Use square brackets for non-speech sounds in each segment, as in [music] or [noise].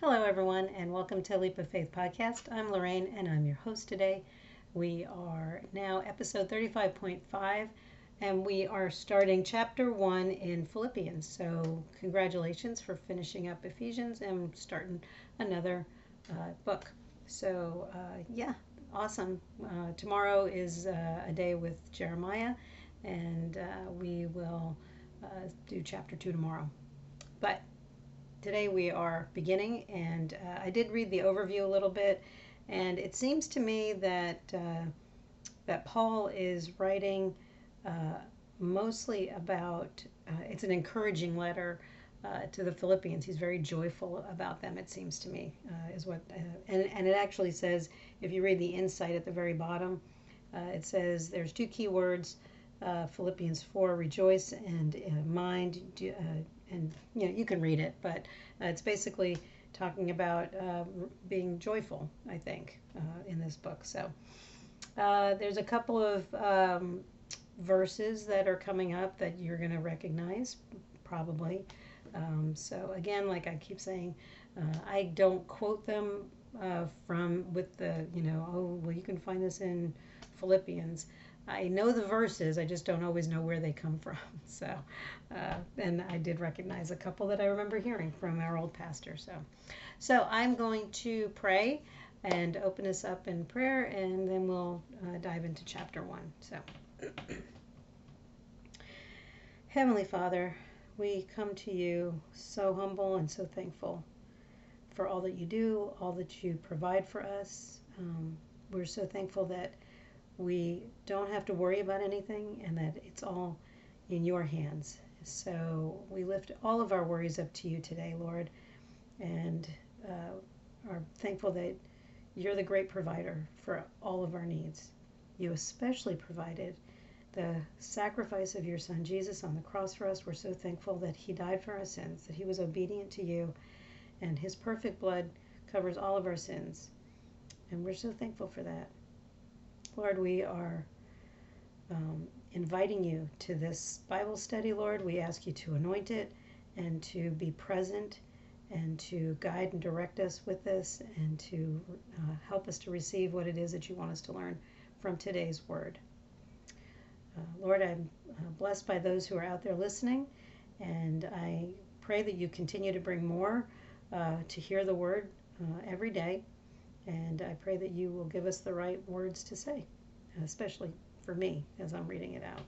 Hello, everyone, and welcome to Leap of Faith podcast. I'm Lorraine, and I'm your host today. We are now episode 35.5, and we are starting chapter 1 in Philippians. So, congratulations for finishing up Ephesians and starting another uh, book. So, uh, yeah, awesome. Uh, tomorrow is uh, a day with Jeremiah, and uh, we will uh, do chapter 2 tomorrow. But today we are beginning, and uh, I did read the overview a little bit, and it seems to me that uh, that Paul is writing uh, mostly about. Uh, it's an encouraging letter uh, to the Philippians. He's very joyful about them. It seems to me uh, is what, and and it actually says if you read the insight at the very bottom, it says there's two key words. Philippians 4, rejoice and mind, and you know you can read it, but uh, it's basically talking about uh, being joyful. I think uh, in this book. So uh, there's a couple of um, verses that are coming up that you're going to recognize probably. Um, so again, like I keep saying, uh, I don't quote them uh, from with the you know oh well you can find this in Philippians. I know the verses, I just don't always know where they come [laughs] from. So, uh, and I did recognize a couple that I remember hearing from our old pastor. So, so I'm going to pray and open us up in prayer, and then we'll uh, dive into chapter one. So, [clears throat] Heavenly Father, we come to you so humble and so thankful for all that you do, all that you provide for us. Um, we're so thankful that we don't have to worry about anything and that it's all in your hands. So we lift all of our worries up to you today, Lord, and uh, are thankful that you're the great provider for all of our needs. You especially provided the sacrifice of your Son Jesus on the cross for us. We're so thankful that He died for our sins, that He was obedient to you, and His perfect blood covers all of our sins. And we're so thankful for that. Lord, we are um, inviting you to this Bible study, Lord. We ask you to anoint it and to be present and to guide and direct us with this and to uh, help us to receive what it is that you want us to learn from today's word. Uh, Lord, I'm uh, blessed by those who are out there listening, and I pray that you continue to bring more uh, to hear the word uh, every day and I pray that you will give us the right words to say, especially for me as I'm reading it out.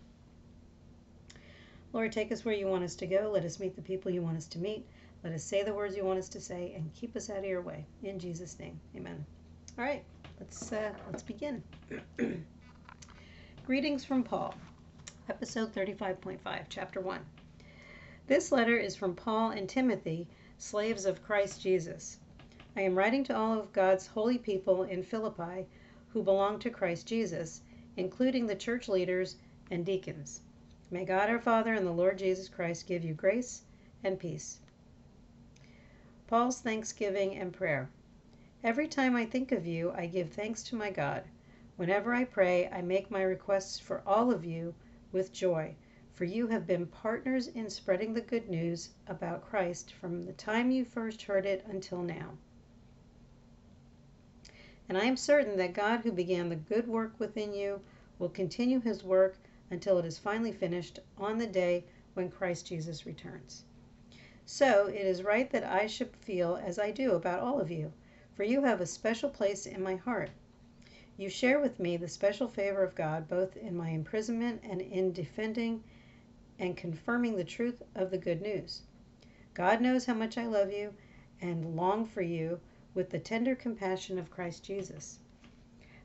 Lord, take us where you want us to go. Let us meet the people you want us to meet. Let us say the words you want us to say and keep us out of your way. In Jesus' name, amen. All right, let's, uh, let's begin. [clears throat] Greetings from Paul, episode 35.5, chapter 1. This letter is from Paul and Timothy, slaves of Christ Jesus I am writing to all of God's holy people in Philippi who belong to Christ Jesus, including the church leaders and deacons. May God our Father and the Lord Jesus Christ give you grace and peace. Paul's thanksgiving and prayer. Every time I think of you, I give thanks to my God. Whenever I pray, I make my requests for all of you with joy, for you have been partners in spreading the good news about Christ from the time you first heard it until now. And I am certain that God, who began the good work within you, will continue his work until it is finally finished on the day when Christ Jesus returns. So it is right that I should feel as I do about all of you, for you have a special place in my heart. You share with me the special favor of God both in my imprisonment and in defending and confirming the truth of the good news. God knows how much I love you and long for you with the tender compassion of Christ Jesus.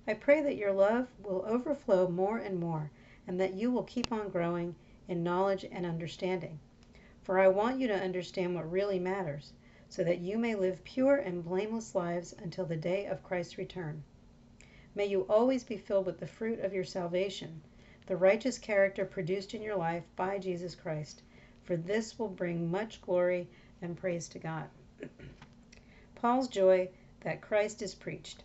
I pray that your love will overflow more and more, and that you will keep on growing in knowledge and understanding. For I want you to understand what really matters, so that you may live pure and blameless lives until the day of Christ's return. May you always be filled with the fruit of your salvation, the righteous character produced in your life by Jesus Christ, for this will bring much glory and praise to God. [clears throat] Paul's joy that Christ is preached.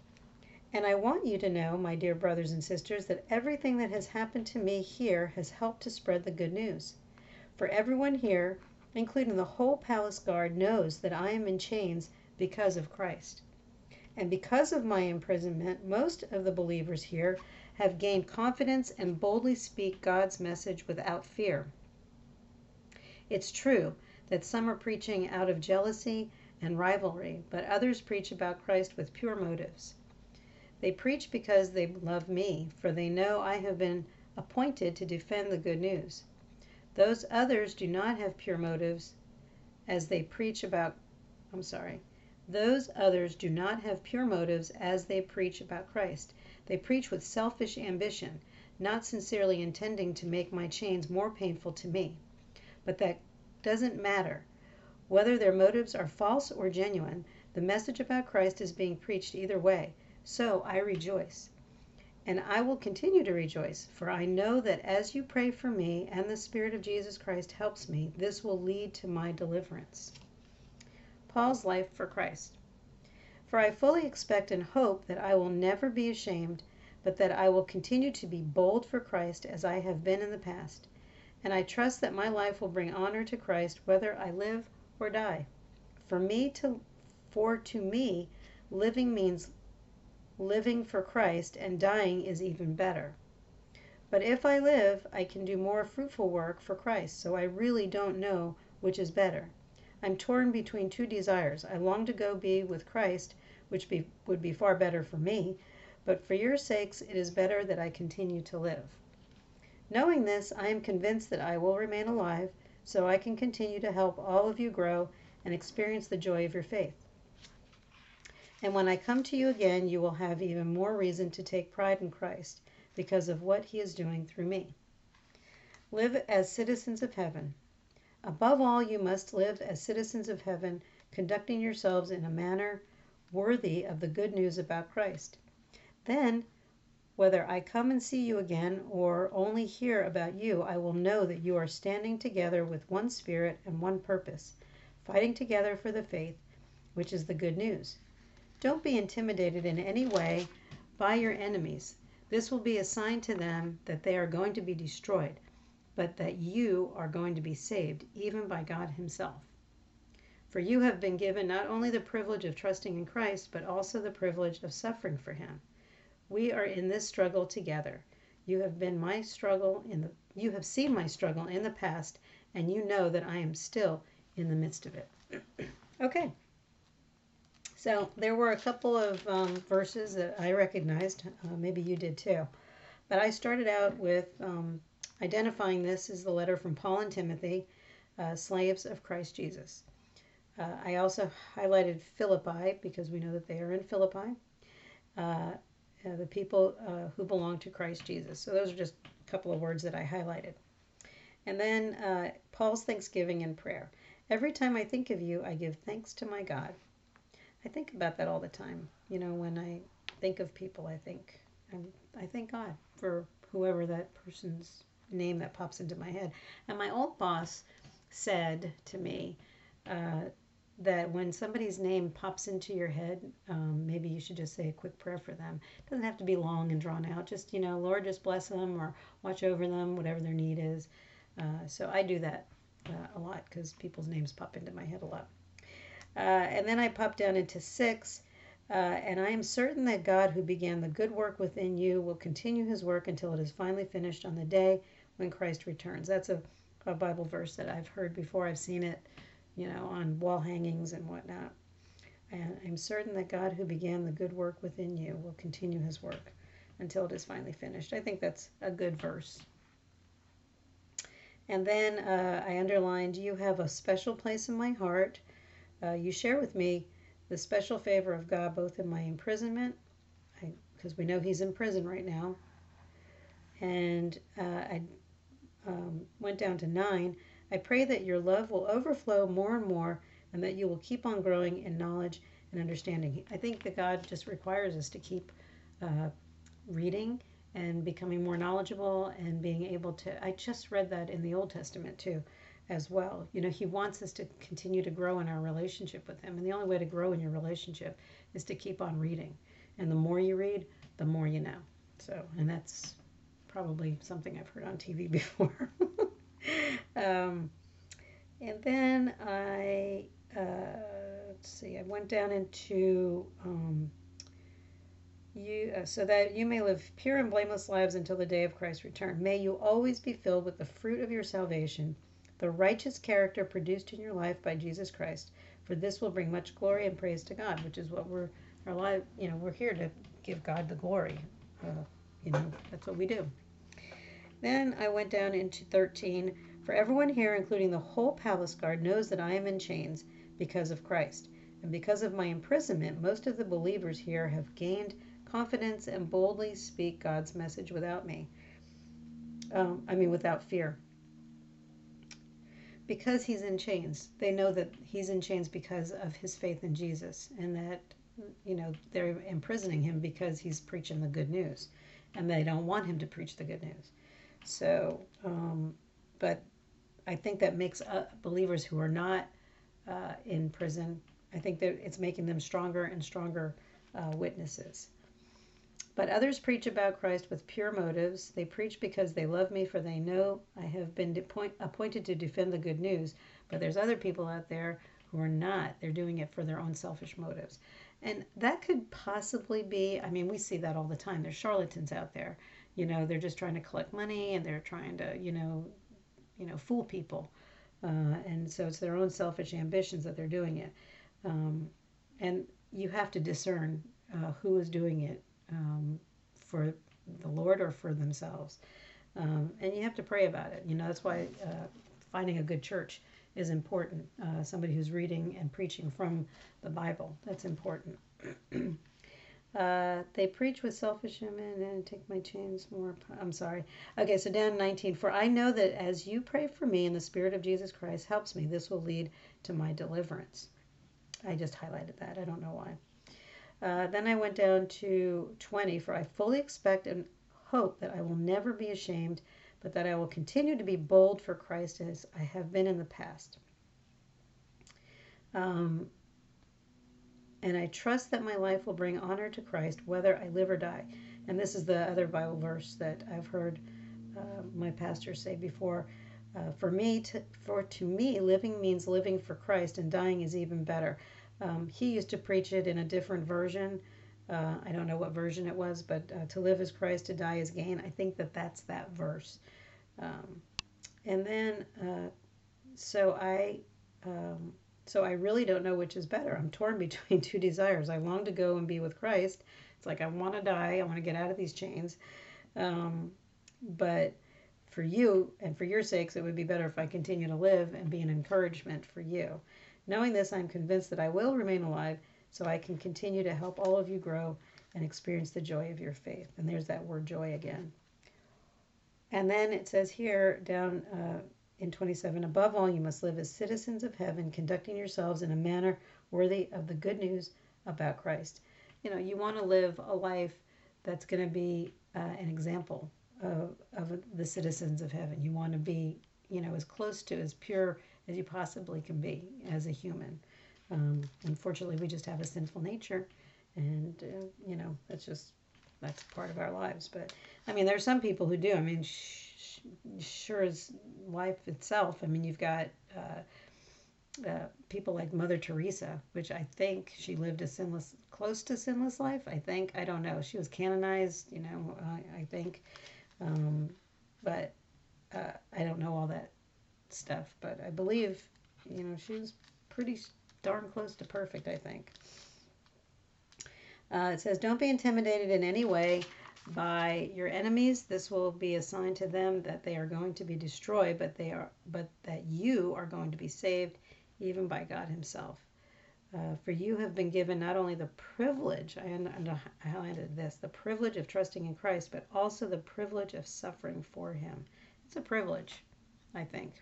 And I want you to know, my dear brothers and sisters, that everything that has happened to me here has helped to spread the good news. For everyone here, including the whole palace guard, knows that I am in chains because of Christ. And because of my imprisonment, most of the believers here have gained confidence and boldly speak God's message without fear. It's true that some are preaching out of jealousy and rivalry, but others preach about Christ with pure motives. They preach because they love me, for they know I have been appointed to defend the good news. Those others do not have pure motives as they preach about, I'm sorry, those others do not have pure motives as they preach about Christ. They preach with selfish ambition, not sincerely intending to make my chains more painful to me. But that doesn't matter. Whether their motives are false or genuine, the message about Christ is being preached either way. So I rejoice. And I will continue to rejoice, for I know that as you pray for me and the Spirit of Jesus Christ helps me, this will lead to my deliverance. Paul's life for Christ. For I fully expect and hope that I will never be ashamed, but that I will continue to be bold for Christ as I have been in the past. And I trust that my life will bring honor to Christ whether I live or die. For me to for to me living means living for Christ and dying is even better. But if I live, I can do more fruitful work for Christ, so I really don't know which is better. I'm torn between two desires. I long to go be with Christ, which be, would be far better for me, but for your sakes it is better that I continue to live. Knowing this, I am convinced that I will remain alive, so I can continue to help all of you grow and experience the joy of your faith. And when I come to you again, you will have even more reason to take pride in Christ because of what he is doing through me. Live as citizens of heaven. Above all, you must live as citizens of heaven, conducting yourselves in a manner worthy of the good news about Christ. Then, whether I come and see you again or only hear about you, I will know that you are standing together with one spirit and one purpose, fighting together for the faith, which is the good news. Don't be intimidated in any way by your enemies. This will be a sign to them that they are going to be destroyed but that you are going to be saved, even by God Himself. For you have been given not only the privilege of trusting in Christ, but also the privilege of suffering for Him. We are in this struggle together. You have been my struggle in the you have seen my struggle in the past, and you know that I am still in the midst of it. [clears throat] okay. So there were a couple of um, verses that I recognized. Uh, maybe you did too. But I started out with um, Identifying this as the letter from Paul and Timothy, uh, slaves of Christ Jesus. Uh, I also highlighted Philippi because we know that they are in Philippi, uh, uh the people uh, who belong to Christ Jesus. So those are just a couple of words that I highlighted. And then uh, Paul's thanksgiving and prayer. Every time I think of you, I give thanks to my God. I think about that all the time. You know, when I think of people, I think I'm, I thank God for whoever that person's name that pops into my head. And my old boss said to me uh, that when somebody's name pops into your head, um, maybe you should just say a quick prayer for them. It doesn't have to be long and drawn out. Just, you know, Lord, just bless them or watch over them, whatever their need is. Uh, so I do that uh, a lot because people's names pop into my head a lot. Uh, and then I pop down into six. Uh, and I am certain that God, who began the good work within you, will continue his work until it is finally finished on the day when Christ returns. That's a, a Bible verse that I've heard before. I've seen it, you know, on wall hangings and whatnot. And I'm certain that God, who began the good work within you, will continue his work until it is finally finished. I think that's a good verse. And then uh, I underlined, You have a special place in my heart. Uh, you share with me the special favor of God both in my imprisonment, because we know he's in prison right now, and uh, I um, went down to nine, I pray that your love will overflow more and more and that you will keep on growing in knowledge and understanding. I think that God just requires us to keep uh, reading and becoming more knowledgeable and being able to. I just read that in the Old Testament too, as well. You know, He wants us to continue to grow in our relationship with Him. And the only way to grow in your relationship is to keep on reading. And the more you read, the more you know. So, and that's probably something I've heard on TV [laughs] before. [laughs] um, and then I, uh, let's see, I went down into um, you uh, so that you may live pure and blameless lives until the day of Christ's return. May you always be filled with the fruit of your salvation, the righteous character produced in your life by Jesus Christ. For this will bring much glory and praise to God, which is what we're our life. You know, we're here to give God the glory. Uh, you know, that's what we do. Then I went down into 13. For everyone here, including the whole palace guard, knows that I am in chains because of Christ. And because of my imprisonment, most of the believers here have gained confidence and boldly speak God's message without me. Um, I mean, without fear. Because he's in chains, they know that he's in chains because of his faith in Jesus, and that, you know, they're imprisoning him because he's preaching the good news, and they don't want him to preach the good news. So, um, but I think that makes uh, believers who are not uh, in prison, I think that it's making them stronger and stronger uh, witnesses. But others preach about Christ with pure motives. They preach because they love me, for they know I have been appointed to defend the good news. But there's other people out there who are not. They're doing it for their own selfish motives. And that could possibly be, I mean, we see that all the time. There's charlatans out there. You know, they're just trying to collect money and they're trying to, you know, you know, fool people. Uh, and so it's their own selfish ambitions that they're doing it. Um, and you have to discern uh, who is doing it um, for the Lord or for themselves. Um, and you have to pray about it. You know, that's why uh, finding a good church is important. Uh, somebody who's reading and preaching from the Bible. That's important. [clears throat] uh, they preach with selfish women and take my chains more. I'm sorry. Okay, so down 19. For I know that as you pray for me and the Spirit of Jesus Christ helps me, this will lead to my deliverance. I just highlighted that. I don't know why. Uh, then I went down to 20, for I fully expect and hope that I will never be ashamed, but that I will continue to be bold for Christ as I have been in the past. Um, and I trust that my life will bring honor to Christ whether I live or die. And this is the other Bible verse that I've heard uh, my pastor say before. Uh, for me, to, for to me, living means living for Christ, and dying is even better. Um, he used to preach it in a different version. Uh, I don't know what version it was, but uh, to live is Christ, to die is gain. I think that that's that verse. Um, and then, uh, so I, um, so I really don't know which is better. I'm torn [laughs] between two desires. I long to go and be with Christ. It's like I want to die. I want to get out of these chains. Um, but for you and for your sakes, it would be better if I continue to live and be an encouragement for you. Knowing this, I'm convinced that I will remain alive so I can continue to help all of you grow and experience the joy of your faith. And there's that word joy again. And then it says here down uh, in 27 above all, you must live as citizens of heaven, conducting yourselves in a manner worthy of the good news about Christ. You know, you want to live a life that's going to be uh, an example of, of the citizens of heaven. You want to be, you know, as close to, as pure as you possibly can be as a human. Um, unfortunately, we just have a sinful nature, and uh, you know that's just that's part of our lives. But I mean, there are some people who do. I mean, sh- sure as life itself. I mean, you've got. Uh, uh, people like Mother Teresa, which I think she lived a sinless, close to sinless life. I think I don't know. She was canonized, you know. I, I think, um, but uh, I don't know all that stuff, but I believe, you know, she was pretty darn close to perfect, I think. Uh, it says, Don't be intimidated in any way by your enemies. This will be a sign to them that they are going to be destroyed, but they are but that you are going to be saved, even by God Himself. Uh, for you have been given not only the privilege, I, I highlighted this, the privilege of trusting in Christ, but also the privilege of suffering for Him. It's a privilege, I think.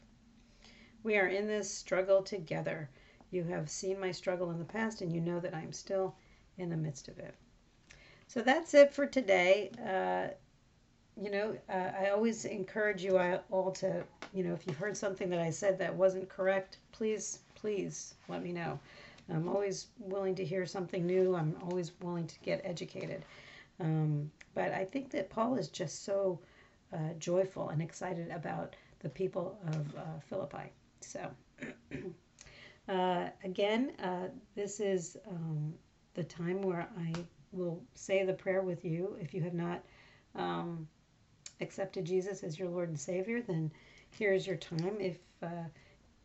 We are in this struggle together. You have seen my struggle in the past, and you know that I am still in the midst of it. So that's it for today. Uh, you know, uh, I always encourage you all to, you know, if you've heard something that I said that wasn't correct, please, please let me know. I'm always willing to hear something new. I'm always willing to get educated. Um, but I think that Paul is just so uh, joyful and excited about the people of uh, Philippi. So, [clears throat] Uh, again, uh, this is um, the time where I will say the prayer with you. If you have not um, accepted Jesus as your Lord and Savior, then here's your time. If uh,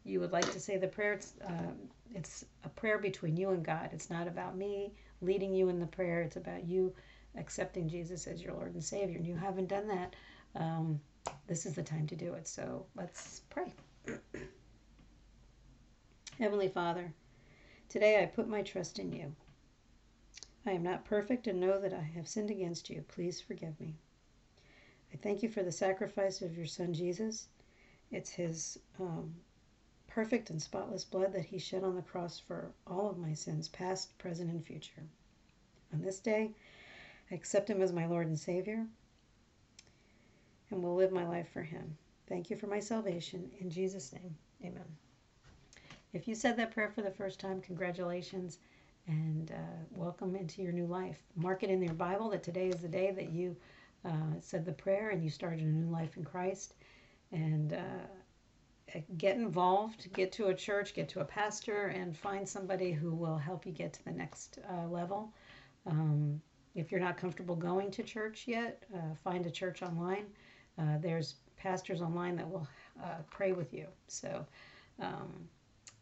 you would like to say the prayer, it's, uh, it's a prayer between you and God. It's not about me leading you in the prayer, it's about you accepting Jesus as your Lord and Savior. And you haven't done that, um, this is the time to do it. So let's pray. [clears throat] Heavenly Father, today I put my trust in you. I am not perfect and know that I have sinned against you. Please forgive me. I thank you for the sacrifice of your Son Jesus. It's his um, perfect and spotless blood that he shed on the cross for all of my sins, past, present, and future. On this day, I accept him as my Lord and Savior and will live my life for him. Thank you for my salvation. In Jesus' name, amen. If you said that prayer for the first time, congratulations and uh, welcome into your new life. Mark it in your Bible that today is the day that you uh, said the prayer and you started a new life in Christ. And uh, get involved, get to a church, get to a pastor, and find somebody who will help you get to the next uh, level. Um, if you're not comfortable going to church yet, uh, find a church online. Uh, there's pastors online that will pray with you. So, um,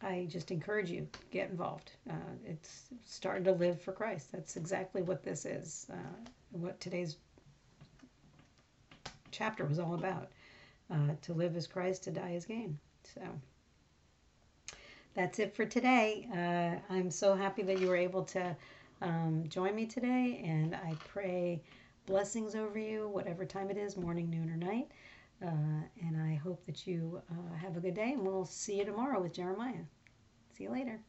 I just encourage you get involved. Uh, it's starting to live for Christ. That's exactly what this is. Uh, what today's chapter was all about. Uh, to live as Christ, to die as gain. So that's it for today. Uh, I'm so happy that you were able to um, join me today, and I pray blessings over you, whatever time it is, morning, noon, or night. Uh, and I hope that you uh, have a good day, and we'll see you tomorrow with Jeremiah. See you later.